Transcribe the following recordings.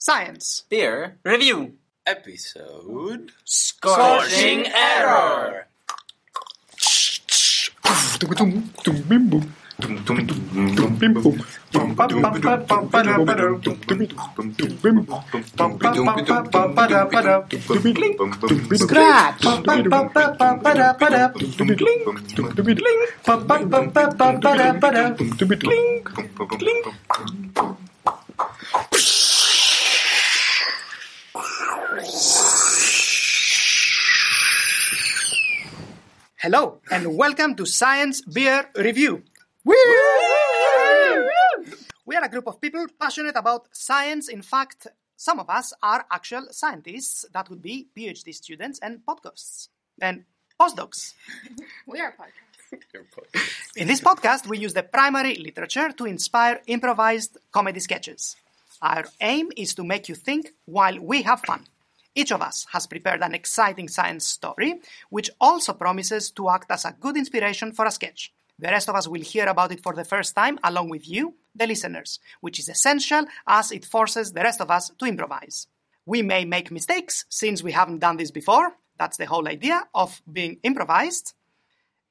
Science. Beer Review. Episode Scorching Error. Scratch. Hello, and welcome to Science Beer Review. We are a group of people passionate about science. In fact, some of us are actual scientists. That would be PhD students and podcasts and postdocs. We are podcast. In this podcast, we use the primary literature to inspire improvised comedy sketches. Our aim is to make you think while we have fun. Each of us has prepared an exciting science story, which also promises to act as a good inspiration for a sketch. The rest of us will hear about it for the first time along with you, the listeners, which is essential as it forces the rest of us to improvise. We may make mistakes since we haven't done this before. That's the whole idea of being improvised.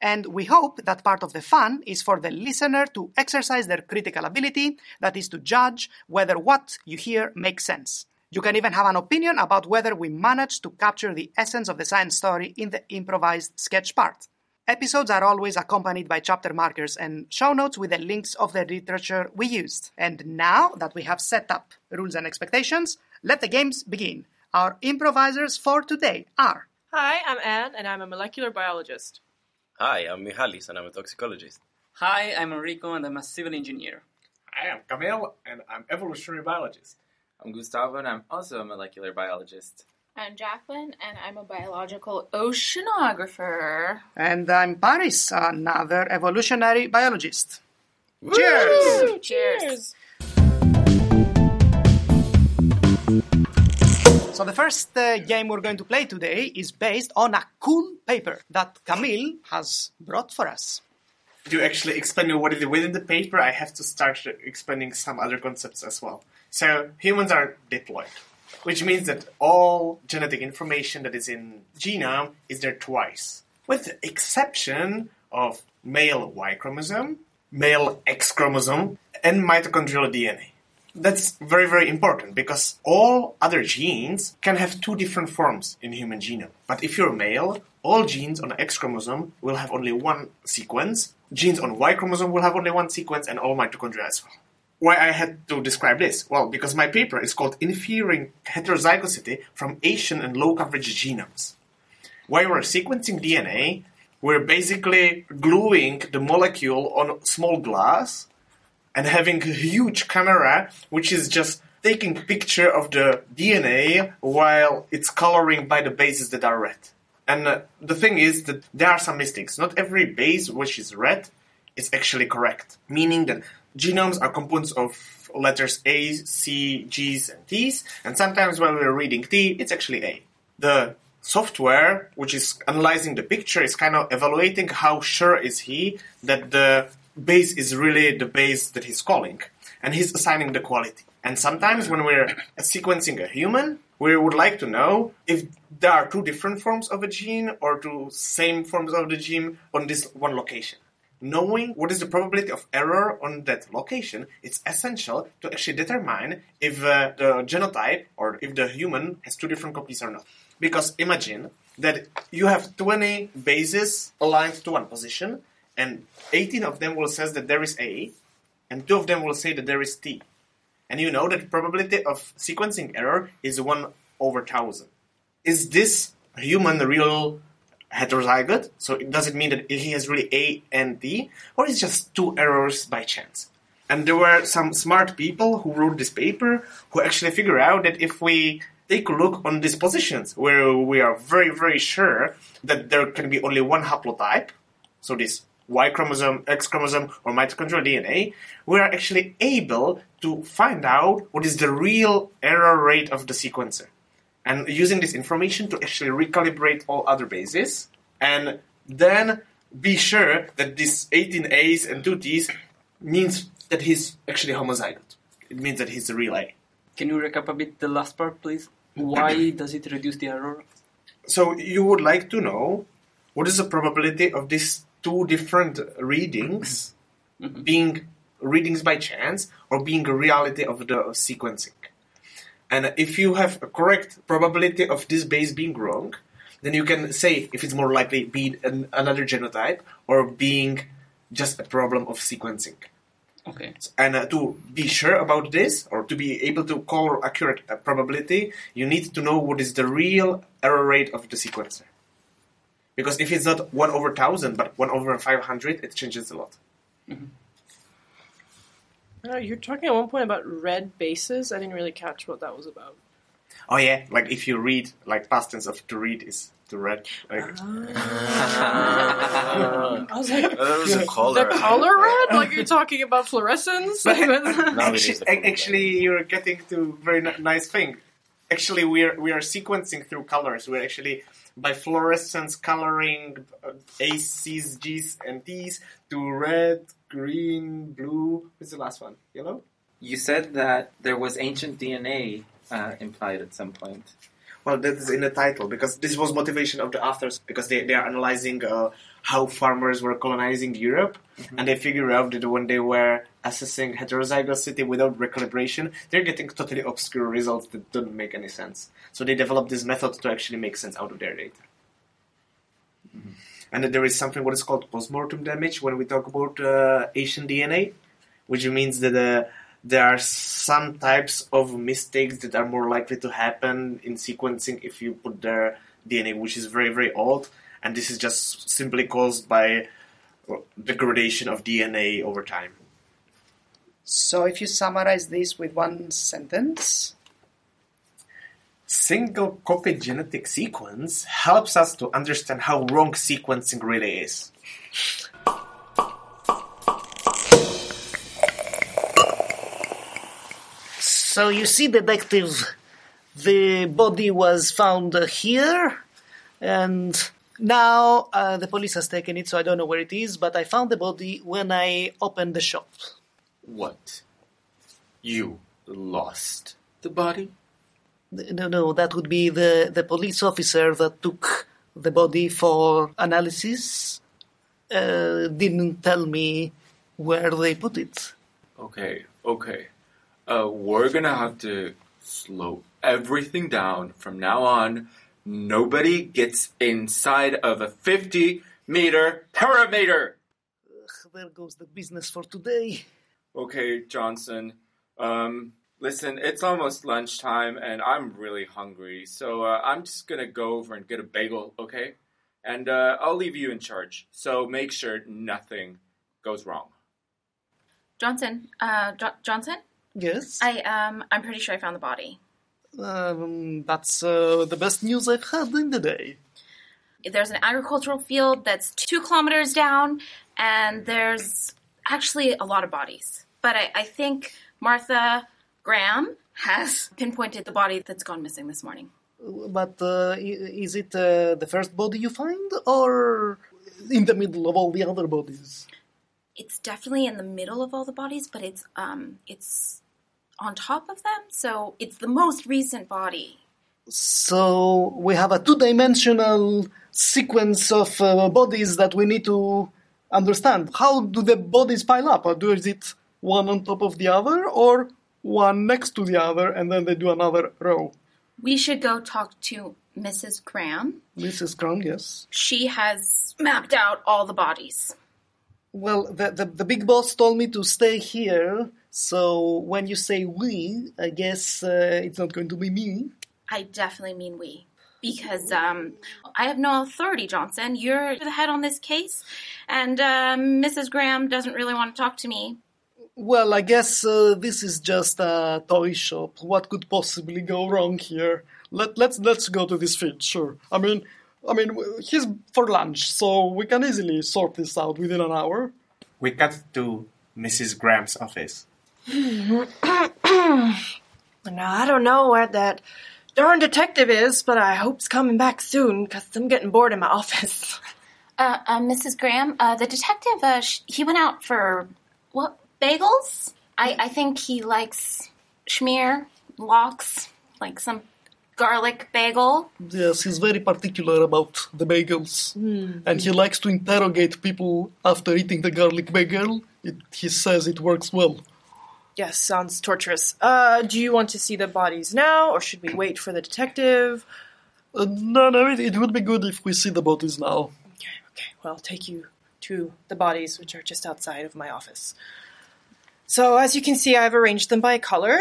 And we hope that part of the fun is for the listener to exercise their critical ability, that is, to judge whether what you hear makes sense. You can even have an opinion about whether we managed to capture the essence of the science story in the improvised sketch part. Episodes are always accompanied by chapter markers and show notes with the links of the literature we used. And now that we have set up rules and expectations, let the games begin. Our improvisers for today are Hi, I'm Ann, and I'm a molecular biologist. Hi, I'm Michalis and I'm a toxicologist. Hi, I'm Enrico and I'm a civil engineer. I am Kamil, and I'm evolutionary biologist. I'm Gustavo, and I'm also a molecular biologist. I'm Jacqueline, and I'm a biological oceanographer. And I'm Paris, another evolutionary biologist. Cheers! Cheers! So the first uh, game we're going to play today is based on a cool paper that Kamil has brought for us. To actually explain what is within the paper, I have to start explaining some other concepts as well. So, humans are diploid, which means that all genetic information that is in genome is there twice, with the exception of male Y chromosome, male X chromosome, and mitochondrial DNA. That's very, very important because all other genes can have two different forms in human genome. But if you're male, all genes on X chromosome will have only one sequence, genes on Y chromosome will have only one sequence, and all mitochondria as well. Why I had to describe this? Well, because my paper is called Inferring Heterozygosity from Ancient and Low Coverage Genomes. While we're sequencing DNA, we're basically gluing the molecule on small glass and having a huge camera which is just taking picture of the DNA while it's coloring by the bases that are read. And uh, the thing is that there are some mistakes. Not every base which is red is actually correct, meaning that genomes are composed of letters A, C, G's, and T's, and sometimes when we're reading T, it's actually A. The software, which is analyzing the picture, is kind of evaluating how sure is he that the base is really the base that he's calling, and he's assigning the quality. And sometimes when we're sequencing a human, we would like to know if there are two different forms of a gene or two same forms of the gene on this one location. Knowing what is the probability of error on that location it's essential to actually determine if uh, the genotype or if the human has two different copies or not. Because imagine that you have 20 bases aligned to one position, and 18 of them will say that there is A, and two of them will say that there is T. And you know that the probability of sequencing error is 1 over 1000. Is this human real heterozygote? So it does it mean that he has really A and D, Or is it just two errors by chance? And there were some smart people who wrote this paper who actually figure out that if we take a look on these positions where we are very, very sure that there can be only one haplotype, so this Y chromosome, X chromosome, or mitochondrial DNA, we are actually able to find out what is the real error rate of the sequencer. And using this information to actually recalibrate all other bases, and then be sure that this 18 A's and 2 T's means that he's actually homozygote. It means that he's a real A. Can you recap a bit the last part, please? Why does it reduce the error? So you would like to know what is the probability of these two different readings mm-hmm. being readings by chance or being a reality of the sequencing. And if you have a correct probability of this base being wrong, then you can say if it's more likely being an, another genotype or being just a problem of sequencing. Okay. And uh, to be sure about this, or to be able to call accurate uh, probability, you need to know what is the real error rate of the sequencer. Because if it's not 1 over 1000, but 1 over 500, it changes a lot. Uh, you're talking at one point about red bases. I didn't really catch what that was about. Oh yeah, like if you read, like past tense of to read is to read. Like, I was like, That was a the color. color red? Like you're talking about fluorescence? Now actually, is the ac- actually, you're getting to very ni- nice thing. Actually, we are we are sequencing through colors. We're actually by fluorescence coloring uh, A's, C's, G's, and T's to red, green, blue. What's the last one? Yellow. You said that there was ancient DNA uh, implied at some point. Well, that is in the title because this was motivation of the authors because they, they are analyzing uh, how farmers were colonizing Europe and they figure out that when they were assessing heterozygosity without recalibration, they're getting totally obscure results that don't make any sense. So they developed this method to actually make sense out of their data. And then there is something what is called postmortem damage when we talk about uh, ancient DNA, which means that uh, there are some types of mistakes that are more likely to happen in sequencing if you put their DNA, which is very, very old. And this is just simply caused by degradation of DNA over time. So if you summarize this with one sentence, Single copy genetic sequence helps us to understand how wrong sequencing really is. So you see, detective, the body was found here, and now uh, the police has taken it, so I don't know where it is. But I found the body when I opened the shop. What? You lost the body? No, no, that would be the the police officer that took the body for analysis. Uh, didn't tell me where they put it. Okay, okay. Uh, we're gonna have to slow everything down from now on. Nobody gets inside of a 50 meter perimeter! There goes the business for today. Okay, Johnson. Um, listen, it's almost lunchtime and I'm really hungry, so uh, I'm just gonna go over and get a bagel, okay? And uh, I'll leave you in charge, so make sure nothing goes wrong. Johnson, uh, Jo- Johnson, Yes, I um, I'm pretty sure I found the body. Um, that's uh, the best news I've had in the day. There's an agricultural field that's two kilometers down, and there's actually a lot of bodies. But I, I think Martha Graham has pinpointed the body that's gone missing this morning. But uh, is it uh, the first body you find, or in the middle of all the other bodies? It's definitely in the middle of all the bodies, but it's um, it's on top of them, so it's the most recent body. So we have a two-dimensional sequence of uh, bodies that we need to understand. How do the bodies pile up? Or do is it one on top of the other, or one next to the other, and then they do another row? We should go talk to Mrs. Graham. Mrs. Graham, yes. She has mapped out all the bodies. Well, the, the the big boss told me to stay here. So when you say we, I guess uh, it's not going to be me. I definitely mean we. Because um, I have no authority, Johnson. You're the head on this case, and um, Mrs. Graham doesn't really want to talk to me. Well, I guess uh, this is just a toy shop. What could possibly go wrong here? Let let's let's go to this field. Sure. I mean, I mean, he's for lunch, so we can easily sort this out within an hour. We cut to Mrs. Graham's office. Now, I don't know where that darn detective is, but I hope he's coming back soon because I'm getting bored in my office. Uh, uh, Mrs. Graham, uh, the detective, uh, sh- he went out for what bagels? I, I think he likes schmear lox, like some garlic bagel. Yes, he's very particular about the bagels. And he likes to interrogate people after eating the garlic bagel. It, he says it works well. Yes, sounds torturous. Uh, do you want to see the bodies now, or should we wait for the detective? Uh, no, no, it, it would be good if we see the bodies now. Okay, okay. Well, I'll take you to the bodies, which are just outside of my office. So, as you can see, I've arranged them by color.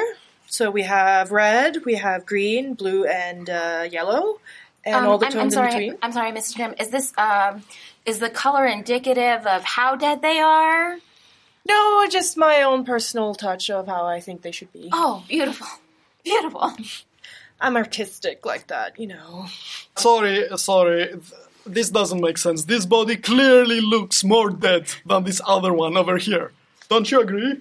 So we have red, we have green, blue, and uh, yellow, and Um, all the I'm, tones I'm in sorry. between. I'm sorry, Mr. Jim. Is this um, is the color indicative of how dead they are? No, just my own personal touch of how I think they should be. Oh, beautiful, beautiful. I'm artistic like that, you know. Sorry, sorry. This doesn't make sense. This body clearly looks more dead than this other one over here. Don't you agree?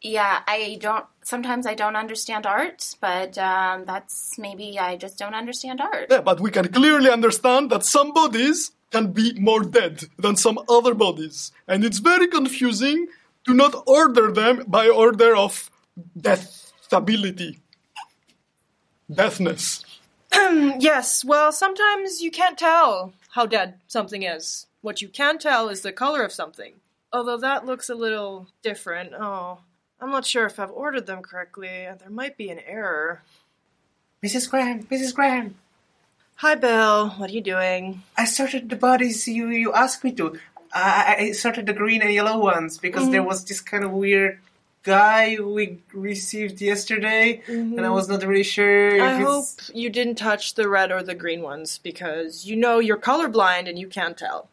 Yeah, I don't. Sometimes I don't understand art, but um, that's maybe I just don't understand art. Yeah, but we can clearly understand that some bodies can be more dead than some other bodies. And it's very confusing to not order them by order of deathability. Deathness. Yes, well, sometimes you can't tell how dead something is. What you can tell is the color of something. Although that looks a little different. Oh, I'm not sure if I've ordered them correctly. Uh, there might be an error. Mrs. Graham, Mrs. Graham, Hi, Bill. What are you doing? I sorted the bodies you, you asked me to. I, I sorted the green and yellow ones because there mm-hmm. was this kind of weird guy we received yesterday, and I mm-hmm. was not really sure. I hope it's... you didn't touch the red or the green ones because you know you're colorblind and you can't tell.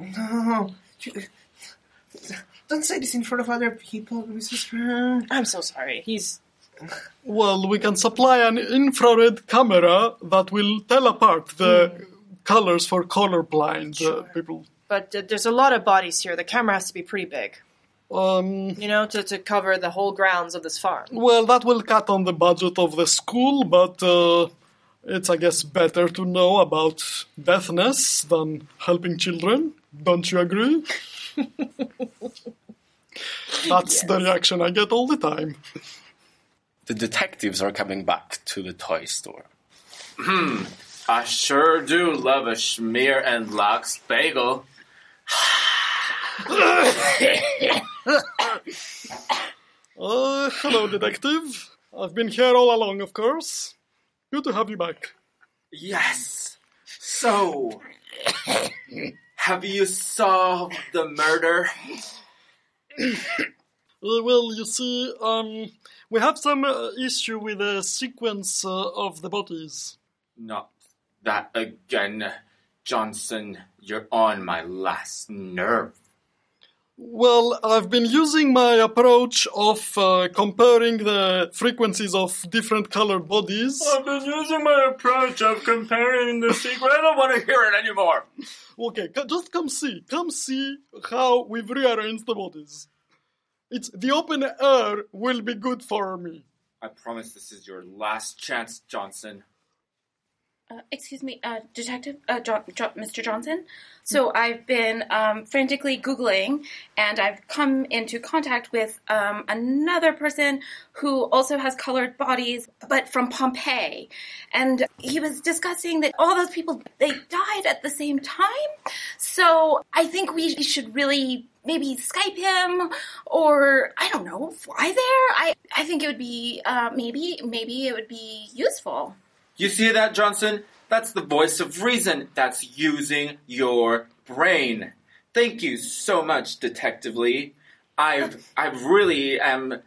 No. You- Don't say this in front of other people, Mrs. Graham. I'm so sorry. He's. Well, we can supply an infrared camera that will tell apart the colors for colorblind uh, people. But uh, there's a lot of bodies here. The camera has to be pretty big, Um, you know, to, to cover the whole grounds of this farm. well, that will cut on the budget of the school, but uh, it's, I guess, better to know about deafness than helping children. Don't you agree? That's the reaction I get all the time. The detectives are coming back to the toy store. I sure do love a schmear and lox bagel. Uh, hello, detective. I've been here all along, of course. Good to have you back. Yes. So, have you solved the murder? Well, you see, um, we have some uh, issue with the sequence uh, of the bodies. Not that again, Johnson. You're on my last nerve. Well, I've been using my approach of uh, comparing the frequencies of different colored bodies. I've been using my approach of comparing the sequence. I don't want to hear it anymore. Okay, c- just come see. Come see how we've rearranged the bodies. It's the open air will be good for me. I promise this is your last chance, Johnson. Uh, excuse me, uh, Detective, uh, jo- jo- Mr. Johnson. So I've been um, frantically Googling, and I've come into contact with um, another person who also has colored bodies, but from Pompeii. And he was discussing that all those people they died at the same time. So I think we should really maybe Skype him, or I don't know, fly there. I I think it would be uh, maybe maybe it would be useful. You see that, Johnson? That's the voice of reason. That's using your brain. Thank you so much, Detective Lee. I've I really am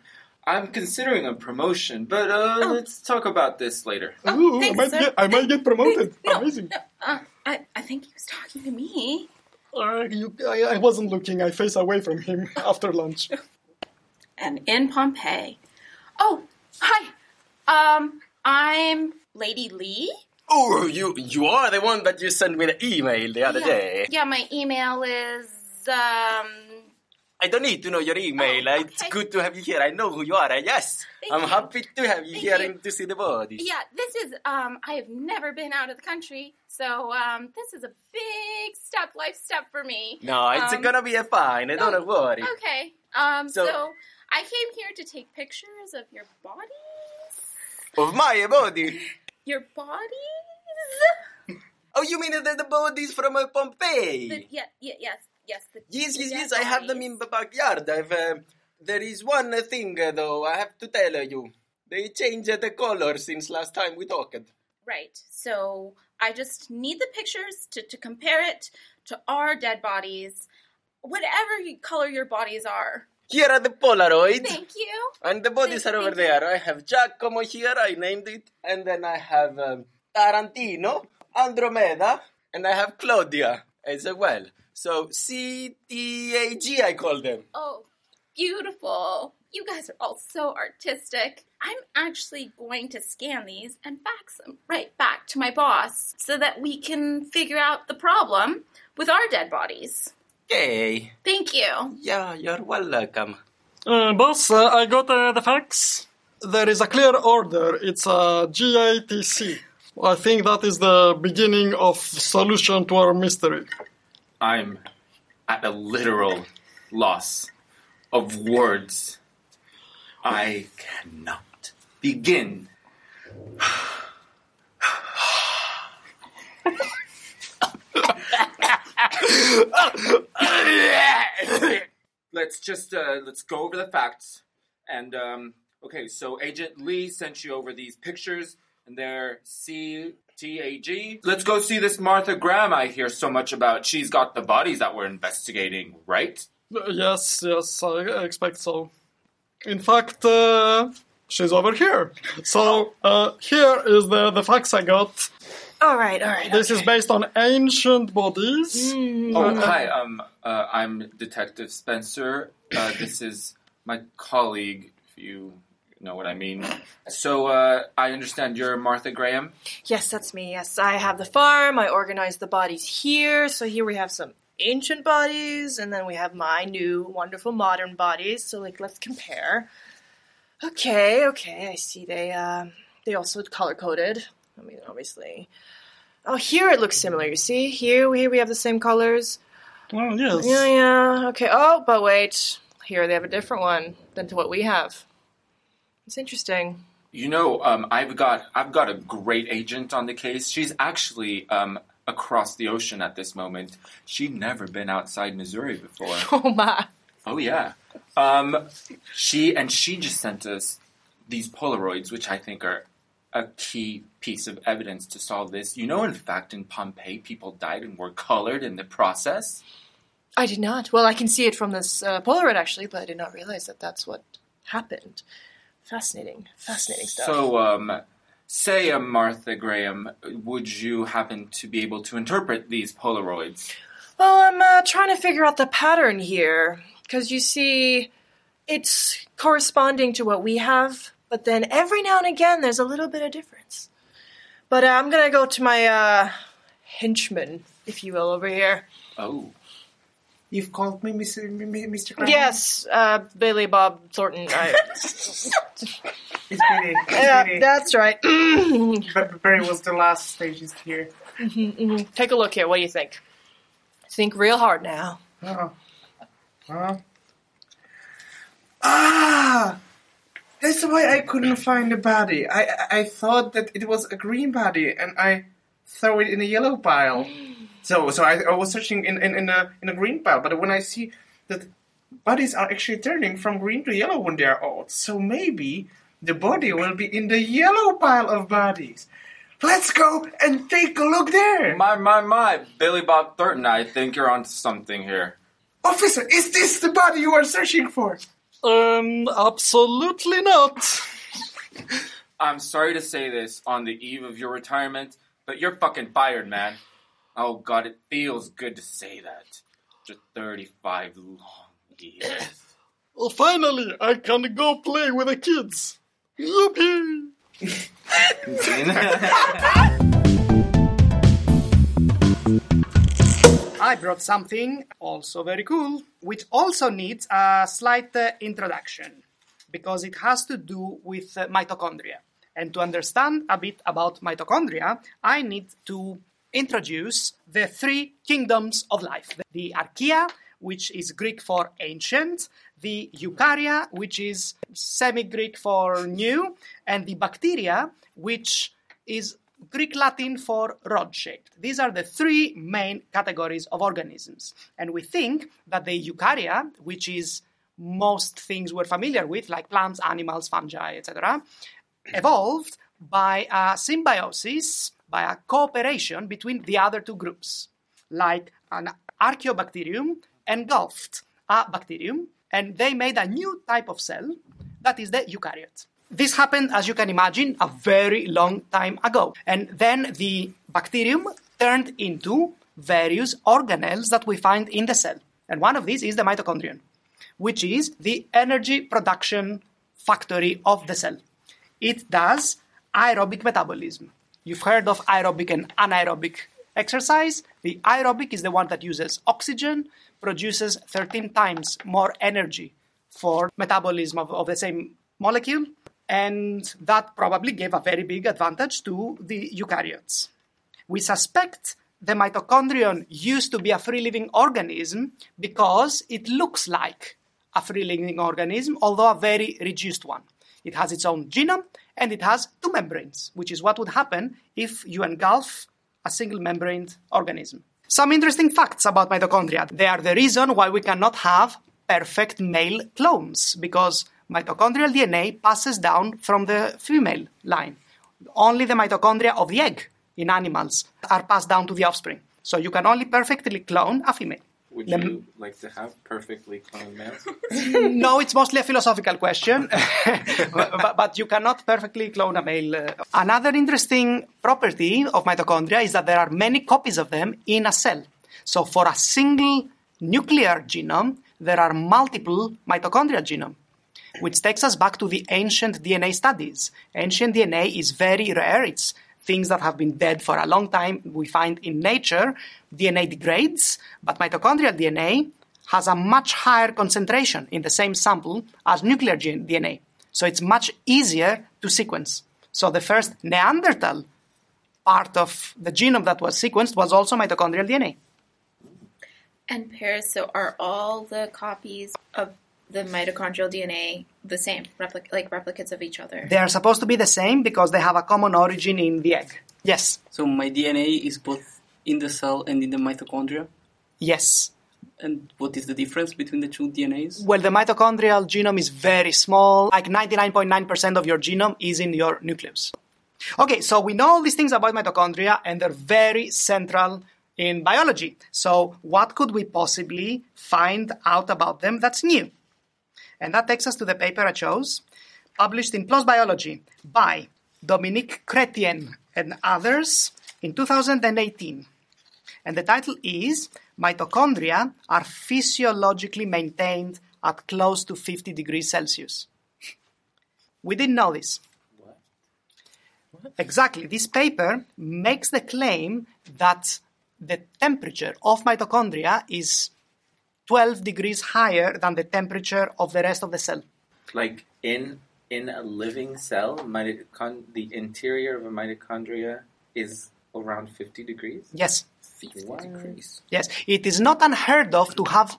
I'm considering a promotion, but uh, let's talk about this later. Ooh, I thanks, might sir. get, I might get promoted. No, Amazing. no, uh, I, I think he was talking to me. Uh, you, I, I wasn't looking. I face away from him after lunch. And in Pompeii. Oh, hi. Um, I'm Lady Lee. Oh, you you are the one that you sent me the email the other yeah. day. Yeah, my email is um. I don't need to know your email. Oh, It's good to have you here. I know who you are. Uh, Yes, Thank I'm you. happy to have you Thank here you. and to see the body. Yeah, this is um. I have never been out of the country, so um, this is a big step, life step for me. No, it's Um, gonna be a fine. I Don't oh, worry. Okay. Um. So, So- I came here to take pictures of your body. Of my body. Your bodies? Oh, you mean the, the bodies from uh, Pompeii? The, yeah, yeah, yes, yes. The, Yes, yes, yes. I have them in the backyard. I've, uh, there is one thing uh, though I have to tell you. They changed the color since last time we talked. Right. So I just need the pictures to, to compare it to our dead bodies, whatever color your bodies are. Here are the Polaroids. Thank you. And the bodies Thank- are over thank you. there. I have Giacomo here, I named it. And then I have um, Tarantino, Andromeda, and I have Claudia as well. So C T A G, I call them. Oh, beautiful. You guys are all so artistic. I'm actually going to scan these and fax them right back to my boss so that we can figure out the problem with our dead bodies. Okay. Thank you. Yeah, you're welcome. Uh, boss, uh, I got uh, the facts. There is a clear order. It's a GATC. I think that is the beginning of solution to our mystery. I'm at a literal loss of words. I cannot begin. let's just uh, let's go over the facts. And um, okay, so Agent Lee sent you over these pictures, and they're C T A G. Let's go see this Martha Graham I hear so much about. She's got the bodies that we're investigating, right? Yes, yes, I expect so. In fact, uh, she's over here. So uh, here is the, the facts I got. All right, all right. This is based on ancient bodies. Oh, hi. Um, uh, I'm Detective Spencer. Uh, this is my colleague, if you know what I mean. So, uh, I understand you're Martha Graham. Yes, that's me. Yes, I have the farm. I organize the bodies here. So here we have some ancient bodies, and then we have my new wonderful modern bodies. So like, let's compare. Okay, okay. I see they um they also color coded. I mean, obviously. Oh, here it looks similar. You see, here here we have the same colors. Oh, yes. Yeah, yeah. Okay. Oh, but wait. Here they have a different one than to what we have. It's interesting. You know, um, I've got I've got a great agent on the case. She's actually um, across the ocean at this moment. She'd never been outside Missouri before. Oh my. Oh yeah. Um, she and she just sent us these Polaroids, which I think are a key piece of evidence to solve this. You know, in fact, in Pompeii, people died and were colored in the process. I did not. Well, I can see it from this uh, Polaroid actually, but I did not realize that that's what happened. Fascinating, fascinating stuff. So, um, say, uh, Martha Graham, would you happen to be able to interpret these Polaroids? well, I'm uh, trying to figure out the pattern here because you see, it's corresponding to what we have, but then every now and again there's a little bit of difference. But uh, I'm gonna go to my uh, henchman, if you will, over here. Oh, You've called me Mr. M- M- Mr. Graham? Yes, uh, Bailey Bob Thornton. I, It's Billy. It's yeah, that's right. But Barry was the last stages here. Take a look here. What do you think? Think real hard now. Oh. Huh? Ah! That's why I couldn't find the body. I, I I thought that it was a green body, and I throw it in a yellow pile. So so I, I was searching in, in, in a in a green pile, but when I see that bodies are actually turning from green to yellow when they are old, so maybe the body will be in the yellow pile of bodies. Let's go and take a look there. my, my, my. Billy Bob Thornton, I think you're onto something here. Officer, is this the body you are searching for? Um, absolutely not. I'm sorry to say this on the eve of your retirement, but you're fucking fired, man. Oh god, it feels good to say that. After 35 long years. Well, finally, I can go play with the kids. Yippee! I brought something also very cool, which also needs a slight uh, introduction because it has to do with uh, mitochondria. And to understand a bit about mitochondria, I need to introduce the three kingdoms of life the archaea, which is Greek for ancient, the eukarya, which is semi Greek for new, and the bacteria, which is Greek Latin for rod shaped. These are the three main categories of organisms. And we think that the eukarya, which is most things we're familiar with, like plants, animals, fungi, etc., evolved by a symbiosis, by a cooperation between the other two groups, like an archaeobacterium engulfed a bacterium, and they made a new type of cell that is the eukaryote. This happened, as you can imagine, a very long time ago. And then the bacterium turned into various organelles that we find in the cell. And one of these is the mitochondrion, which is the energy production factory of the cell. It does aerobic metabolism. You've heard of aerobic and anaerobic exercise. The aerobic is the one that uses oxygen, produces 13 times more energy for metabolism of, of the same molecule, and that probably gave a very big advantage to the eukaryotes. We suspect the mitochondrion used to be a free living organism because it looks like a free living organism, although a very reduced one. It has its own genome and it has two membranes, which is what would happen if you engulf a single membraned organism. Some interesting facts about mitochondria. They are the reason why we cannot have perfect male clones, because mitochondrial DNA passes down from the female line. Only the mitochondria of the egg in animals are passed down to the offspring. So you can only perfectly clone a female. Would The- you like to have perfectly cloned males? no, it's mostly a philosophical question, but, but you cannot perfectly clone a male. Another interesting property of mitochondria is that there are many copies of them in a cell. So for a single nuclear genome, there are multiple mitochondrial genome, which takes us back to the ancient DNA studies. Ancient DNA is very rare. It's things that have been dead for a long time. We find in nature DNA degrades, but mitochondrial DNA has a much higher concentration in the same sample as nuclear DNA. So it's much easier to sequence. So the first Neanderthal part of the genome that was sequenced was also mitochondrial DNA. And Paris, so are all the copies of the mitochondrial DNA the same, replic- like replicates of each other? They are supposed to be the same because they have a common origin in the egg. Yes, So my DNA is both in the cell and in the mitochondria. yes. And what is the difference between the two DNAs? Well, the mitochondrial genome is very small. Like 99.9% of your genome is in your nucleus. Okay, so we know all these things about mitochondria and they're very central in biology. So, what could we possibly find out about them that's new? And that takes us to the paper I chose, published in PLOS Biology by Dominique Chrétien and others in 2018. And the title is Mitochondria are physiologically maintained at close to 50 degrees Celsius. We didn't know this. What? Exactly. This paper makes the claim that the temperature of mitochondria is 12 degrees higher than the temperature of the rest of the cell. like in in a living cell, mitochon- the interior of a mitochondria is around 50 degrees. Yes. 50 degrees. Yes, it is not unheard of to have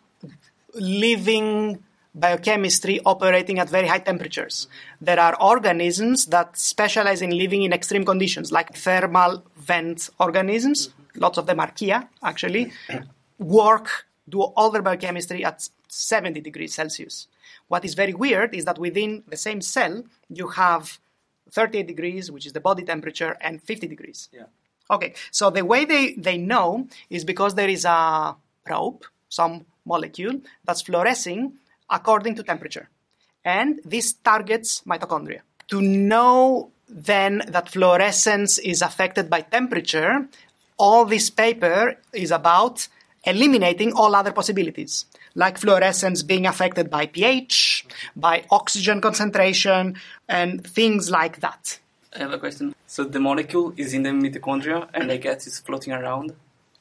living biochemistry operating at very high temperatures. There are organisms that specialize in living in extreme conditions, like thermal vent organisms. Mm-hmm. Lots of them are archaea, actually. Work, do all their biochemistry at 70 degrees Celsius. What is very weird is that within the same cell, you have 38 degrees, which is the body temperature, and 50 degrees. Yeah. Okay, so the way they, they know is because there is a probe, some molecule, that's fluorescing according to temperature. And this targets mitochondria. To know then that fluorescence is affected by temperature, all this paper is about eliminating all other possibilities, like fluorescence being affected by pH, by oxygen concentration, and things like that. I have a question. So the molecule is in the mitochondria, and I guess it's floating around.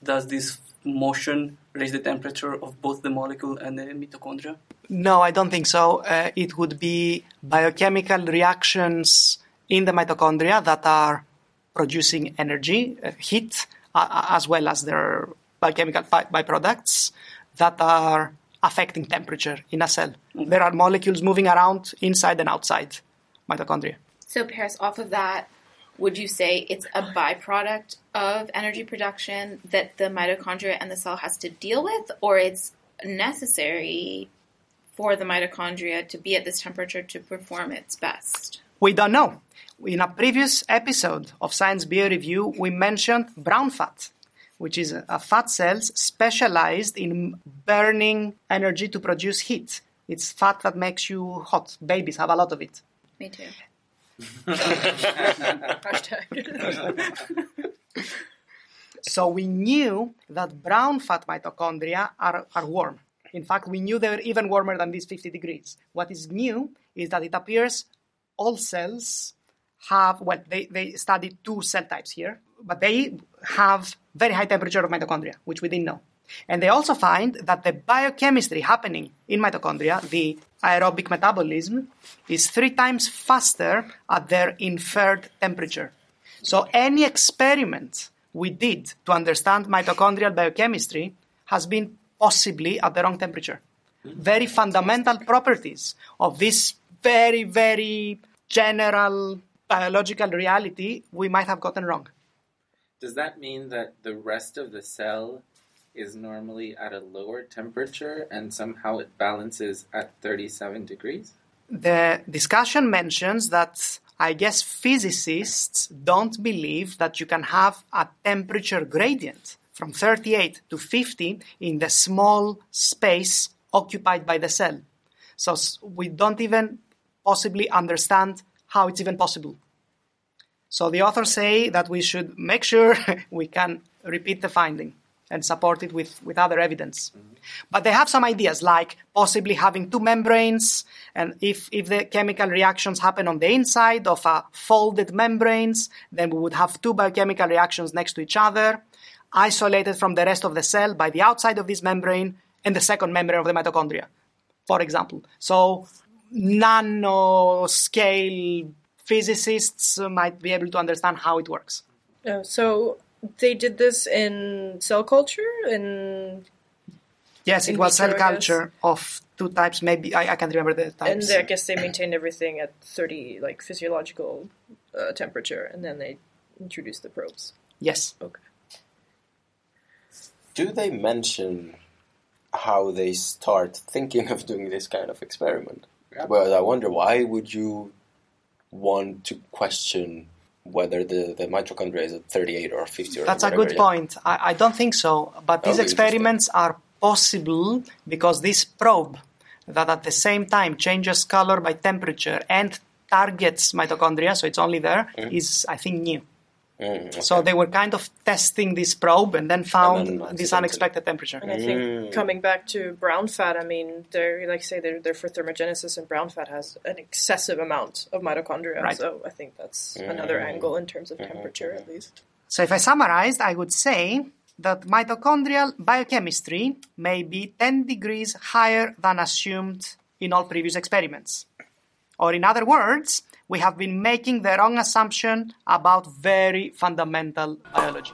Does this motion raise the temperature of both the molecule and the mitochondria? No, I don't think so. Uh, it would be biochemical reactions in the mitochondria that are producing energy, uh, heat, uh, as well as their biochemical by- byproducts. that are affecting temperature in a cell. Mm-hmm. There are molecules moving around inside and outside mitochondria. So, Paris, off of that, would you say it's a byproduct of energy production that the mitochondria and the cell has to deal with, or it's necessary for the mitochondria to be at this temperature to perform its best? We don't know. In a previous episode of Science Beer Review, we mentioned brown fat, which is a fat cells specialized in burning energy to produce heat. It's fat that makes you hot. Babies have a lot of it. Me too. So we knew that brown fat mitochondria are, are warm. In fact, we knew they were even warmer than these 50 degrees. What is new is that it appears all cells have, well, they, they studied two cell types here, but they have very high temperature of mitochondria, which we didn't know. And they also find that the biochemistry happening in mitochondria, the aerobic metabolism, is three times faster at their inferred temperature. So any experiment we did to understand mitochondrial biochemistry has been possibly at the wrong temperature. Very fundamental properties of this very, very general biological reality we might have gotten wrong. Does that mean that the rest of the cell is normally at a lower temperature and somehow it balances at 37 degrees? The discussion mentions that I guess physicists don't believe that you can have a temperature gradient from 38 to 50 in the small space occupied by the cell. So we don't even possibly understand how it's even possible. So the authors say that we should make sure we can repeat the finding and support it with, with other evidence. Mm-hmm. But they have some ideas, like possibly having two membranes, and if, if the chemical reactions happen on the inside of a folded membranes, then we would have two biochemical reactions next to each other, isolated from the rest of the cell by the outside of this membrane and the second membrane of the mitochondria, for example. So nanoscale physicists might be able to understand how it works. Uh, so they did this in cell culture and Yes, it was cell vitro, I guess. culture of two types. Maybe I, I can't remember the types and types. I guess they maintained everything at 30 like physiological uh, temperature and then they introduced the probes. yes. Okay. Do they mention how they start thinking of doing this kind of experiment? Well, I wonder why would you want to question whether the, the mitochondria is at 38 or 50 or That's a good yeah? point. I, I don't think so. But these That'll experiments are possible because this probe that at the same time changes color by temperature and targets mitochondria, so it's only there, mm-hmm. is I think new. Mm, okay. So they were kind of testing this probe and then found then this unexpected temperature. And I think mm. coming back to brown fat, I mean, they're like I say they're, they're for thermogenesis, and brown fat has an excessive amount of mitochondria. Right. So I think that's mm. another angle in terms of mm-hmm. temperature, at least. So if I summarized, I would say that mitochondrial biochemistry may be 10 degrees higher than assumed in all previous experiments. Or in other words, we have been making the wrong assumption about very fundamental biology.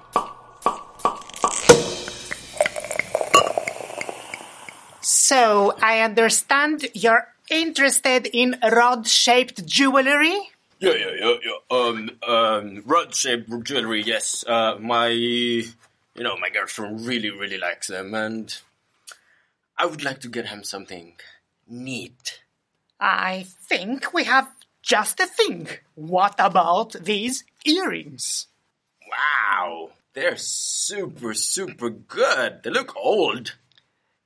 So, I understand you're interested in rod shaped jewelry? Yeah, yeah, yeah, yeah. Um, um, rod-shaped jewelry. Yes. Uh, my, you know, my girlfriend really, really likes them, and I would like to get him something neat. I think we have just the thing. What about these earrings? Wow, they're super, super good. They look old.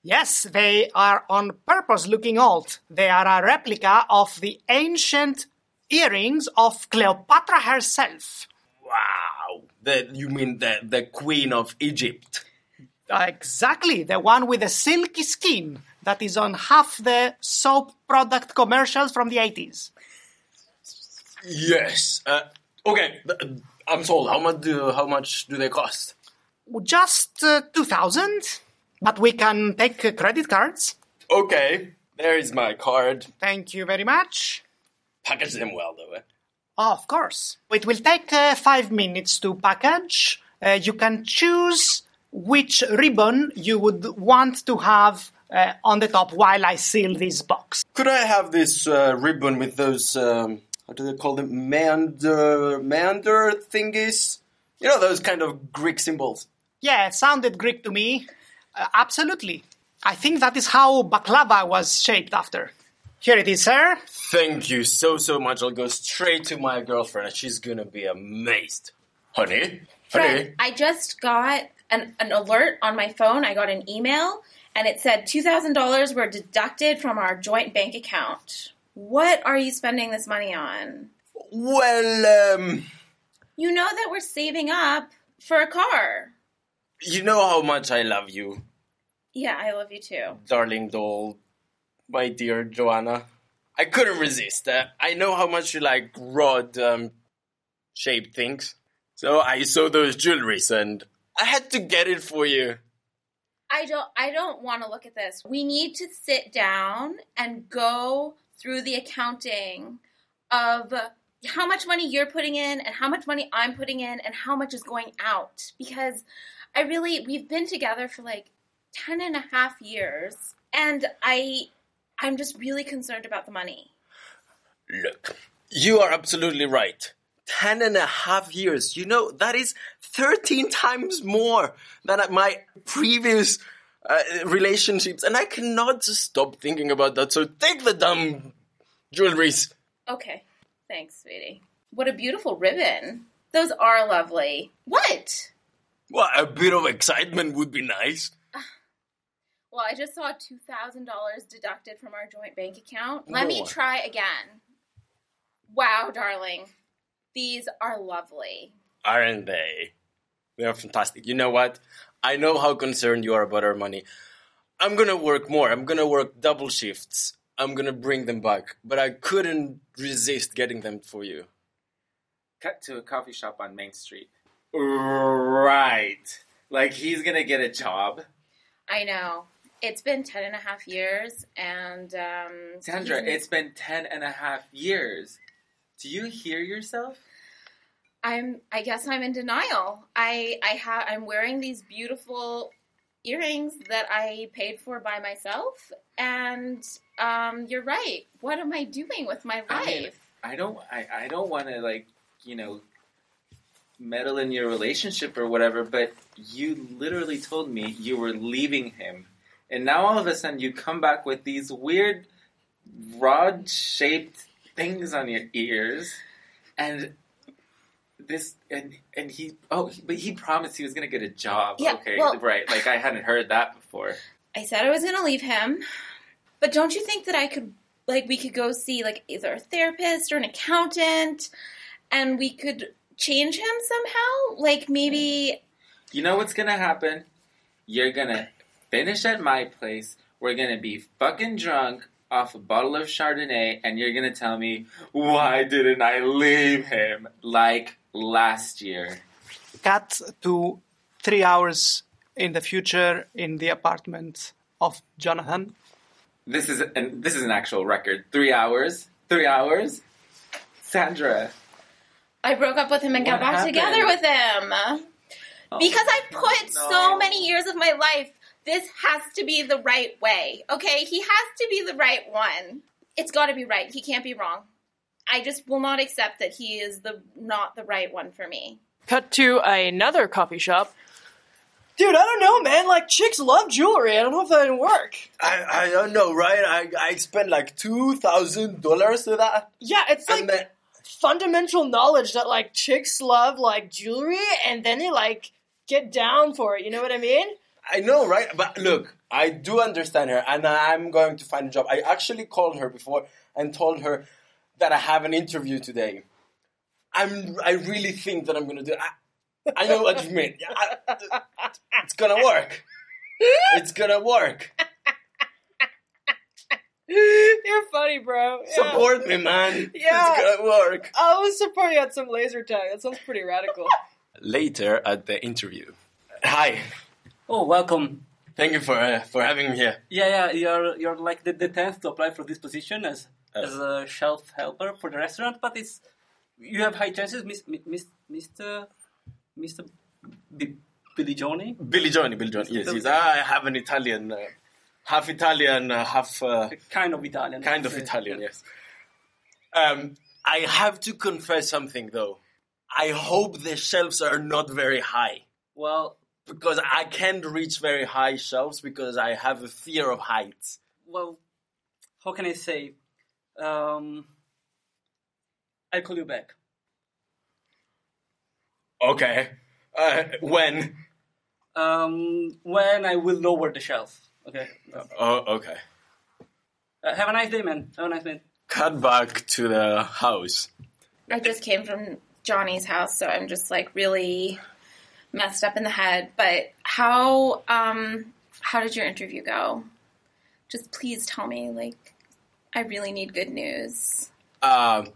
Yes, they are on purpose looking old. They are a replica of the ancient earrings of Cleopatra herself. Wow. The, you mean the the Queen of Egypt? Exactly, the one with the silky skin that is on half the soap product commercials from the 80s. Yes. Uh, okay, I'm sold. How much do how much do they cost? Just uh, 2000, but we can take uh, credit cards. Okay, there is my card. Thank you very much. Package them well, though. Eh? Of course. It will take uh, five minutes to package. Uh, you can choose which ribbon you would want to have uh, on the top while I seal this box. Could I have this uh, ribbon with those, um, how do they call them? Meander, meander thingies? You know, those kind of Greek symbols. Yeah, it sounded Greek to me. Uh, absolutely. I think that is how baklava was shaped after. Here it is, sir. Thank you so, so much. I'll go straight to my girlfriend and she's gonna be amazed. Honey? Honey? Fred, I just got an, an alert on my phone. I got an email and it said $2,000 were deducted from our joint bank account. What are you spending this money on? Well, um, You know that we're saving up for a car. you know how much I love you, Yeah, I love you too. darling doll, my dear Joanna. I couldn't resist. Uh, I know how much you like rod um, shaped things. So I saw those jewelries and I had to get it for you. I don't I don't want to look at this. We need to sit down and go through the accounting of how much money you're putting in and how much money I'm putting in and how much is going out because I really we've been together for like 10 and a half years and I I'm just really concerned about the money. Look, you are absolutely right. Ten and a half years. You know, that is 13 times more than my previous uh, relationships. And I cannot just stop thinking about that. So take the dumb jewelries. Okay. Thanks, sweetie. What a beautiful ribbon. Those are lovely. What? Well, a bit of excitement would be nice. Well, I just saw two thousand dollars deducted from our joint bank account. Let me try again. Wow, darling, these are lovely. Aren't they? They're fantastic. You know what? I know how concerned you are about our money. I'm gonna work more. I'm gonna work double shifts. I'm gonna bring them back. But I couldn't resist getting them for you. Cut to a coffee shop on Main Street. Right. Like he's gonna get a job. I know it's been ten and a half years, and um, Sandra, he's- it's been ten and a half years. Do you hear yourself? I'm. I guess I'm in denial. I I have. I'm wearing these beautiful earrings that I paid for by myself, and um, you're right. What am I doing with my I mean, life? I don't I, I don't want to like, you know, meddle in your relationship or whatever, but you literally told me you were leaving him. And now all of a sudden you come back with these weird rod shaped things on your ears and this and and he oh but he promised he was gonna get a job. Yeah, okay, well- right. Like I hadn't heard that before. I said I was to leave him, but don't you think that I could, like, we could go see, like, either a therapist or an accountant, and we could change him somehow? Like, maybe, You know what's gonna happen? You're gonna finish at my place. We're gonna be fucking drunk off a bottle of Chardonnay, and you're gonna tell me, why didn't I leave him like last year? Cut to three hours in the future in the apartment of Jonathan. This is an, this is an actual record. Three hours. Three hours. Sandra. I broke up with him and got What back happened? together with him. Oh, because I put no. so many years of my life, this has to be the right way, okay? He has to be the right one. It's got to be right. He can't be wrong. I just will not accept that he is the not the right one for me. Cut to another coffee shop. Dude, I don't know, man. Like, chicks love jewelry. I don't know if that would work. I, I don't know, right? I, I spent like $2,000 to that. Yeah, it's like then, fundamental knowledge that, like, chicks love, like, jewelry, and then they, like, get down for it. You know what I mean? I know, right? But look, I do understand her, and I'm going to find a job. I actually called her before and told her that I have an interview today. I'm. I really think that I'm going to do. it. I, I know what you mean. I- it's gonna work. It's gonna work. You're funny, bro. Yeah. Support me, man. Yeah. It's gonna work. I was supporting you at some laser tag. That sounds pretty radical. Later at the interview. Hi. Oh, welcome. Thank you for uh, for having me here. Yeah, yeah, you're you're like the, the tenth to apply for this position as Oh. as a shelf helper for the restaurant, but it's you have high chances, Miss, Miss Mister Mister B, Billy Johnny? Billy Johnny, Billy Johnny. Yes, yes. I have an Italian, uh, half Italian, uh, half uh, Kind of Italian. kind of. Italian. Yes. Um, I have to confess something though. I hope the shelves are not very high Well, because I can't reach very high shelves because I have a fear of heights. well, how can I say? Um, I'll call you back. Okay. Uh, when? Um, when I will lower the shelf. Okay. Oh, okay. Uh, have a nice day, man. Have a nice day. Cut back to the house. I just came from Johnny's house, so I'm just like really messed up in the head. But how um how did your interview go? Just please tell me. Like, I really need good news. Um,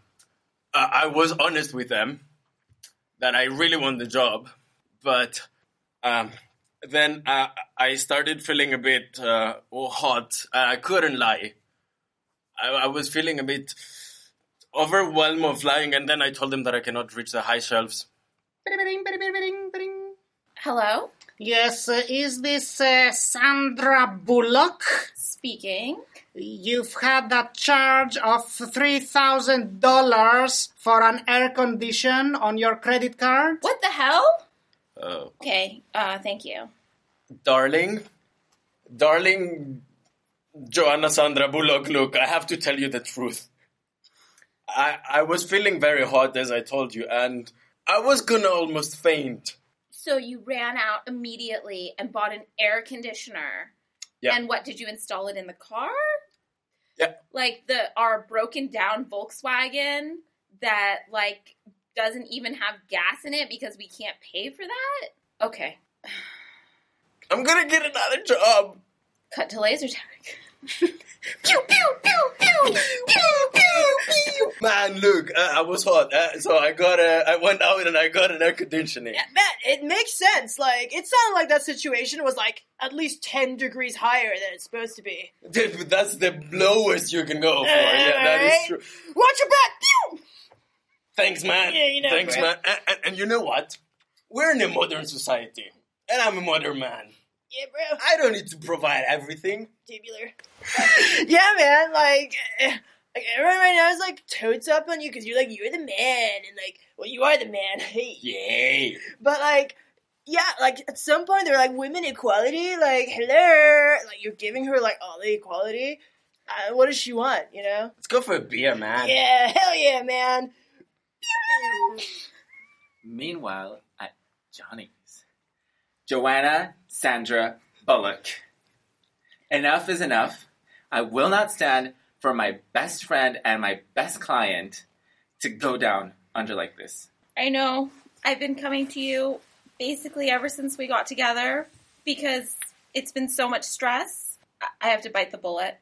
I I was honest with them that I really want the job, but um, then uh, I started feeling a bit uh, hot. I couldn't lie. I, I was feeling a bit overwhelmed of lying, and then I told them that I cannot reach the high shelves. Hello, Yes, uh, is this uh, Sandra Bullock? speaking. You've had a charge of $3,000 for an air condition on your credit card? What the hell? Uh, Okay, uh, thank you. darling, darling Joanna Sandra Bullock, look, I have to tell you the truth. I, I was feeling very hot, as I told you, and I was gonna almost faint. So you ran out immediately and bought an air conditioner. Yeah. And what did you install it in the car? Yeah. Like the our broken down Volkswagen that like doesn't even have gas in it because we can't pay for that? Okay. I'm gonna get another job. Cut to laser tag. pew pew pew pew pew pew pew. Man, look, uh, I was hot, uh, so I got a, I went out and I got an air conditioning. Yeah, Matt, it makes sense. Like, it sounded like that situation was like at least 10 degrees higher than it's supposed to be. Dude, but that's the lowest you can go for. Yeah, that is Alright. true. Watch your back! Pew! Thanks, man. Yeah, you know, Thanks, man. And, and, and you know what? We're in a modern society, and I'm a modern man. Yeah, bro. I don't need to provide everything. Tubular. yeah, man. Like, eh, like everyone right now is like totes up on you because you're like you're the man, and like, well, you are the man. Hey. Yay! But like, yeah, like at some point they're like women equality. Like, hello, like you're giving her like all the equality. Uh, what does she want? You know? Let's go for a beer, man. Yeah, hell yeah, man. Meanwhile, at Johnny's, Joanna Sandra Bullock. Enough is enough. I will not stand for my best friend and my best client to go down under like this. I know. I've been coming to you basically ever since we got together because it's been so much stress. I- have to bite the bullet.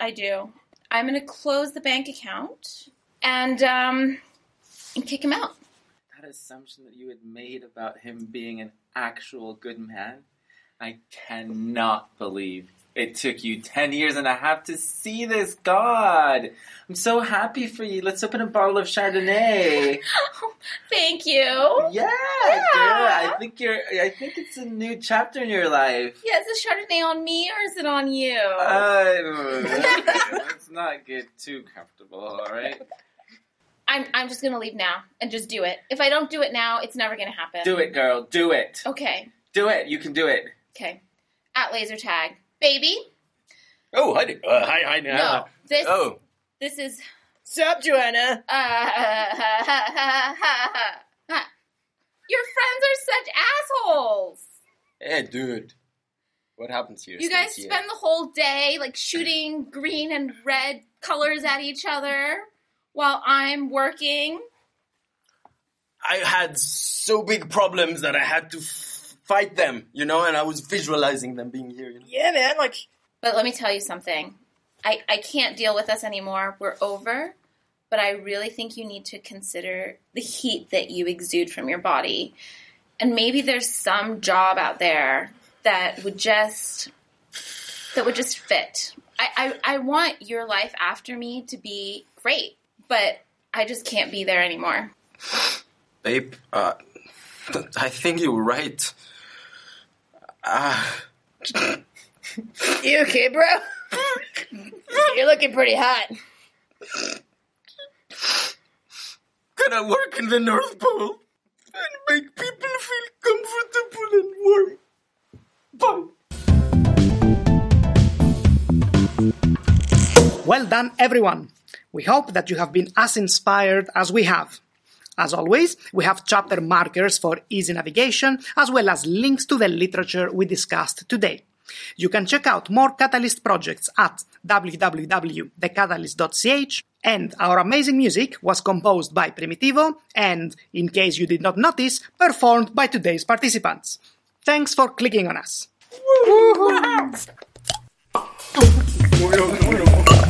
I do. I'm going to close the bank account and um and kick him out. That assumption that you had made about him being an actual good man, I cannot believe it took you 10 years and a half to see this. God, I'm so happy for you. Let's open a bottle of Chardonnay. Thank you. Yeah, girl, I think you're. I think it's a new chapter in your life. Yeah, is this Chardonnay on me or is it on you? Uh, let's not get too comfortable, all right? I'm I'm just gonna leave now and just do it. If I don't do it now, it's never gonna happen. Do it, girl. Do it. Okay. Do it. You can do it. Okay. At laser tag, baby. Oh, hi, there. uh, hi, hi, now. No, this Oh, this is Sup, Joanna? uh, your friends are such assholes. hey, dude. What happens here? You You guys stays here. spend the whole day like shooting green and red colors at each other while I'm working. I had so big problems that I had to f- fight them, you know, and I was visualizing them being here. You know? Yeah, man. Like, But let me tell you something. I, I can't deal with this anymore. We're over. But I really think you need to consider the heat that you exude from your body. And maybe there's some job out there that would just that would just fit. I, I, I want your life after me to be great, but I just can't be there anymore. Babe, uh, I think you're right. Ah, You okay, bro? You're looking pretty hot. can I work in the North Pole and make people feel comfortable and warm? Bye. Well done, everyone. We hope that you have been as inspired as we have. As always, we have chapter markers for easy navigation, as well as links to the literature we discussed today. You can check out more Catalyst projects at www.thecatalyst.ch, and our amazing music was composed by Primitivo and, in case you did not notice, performed by today's participants. Thanks for clicking on us. Bueno, bueno.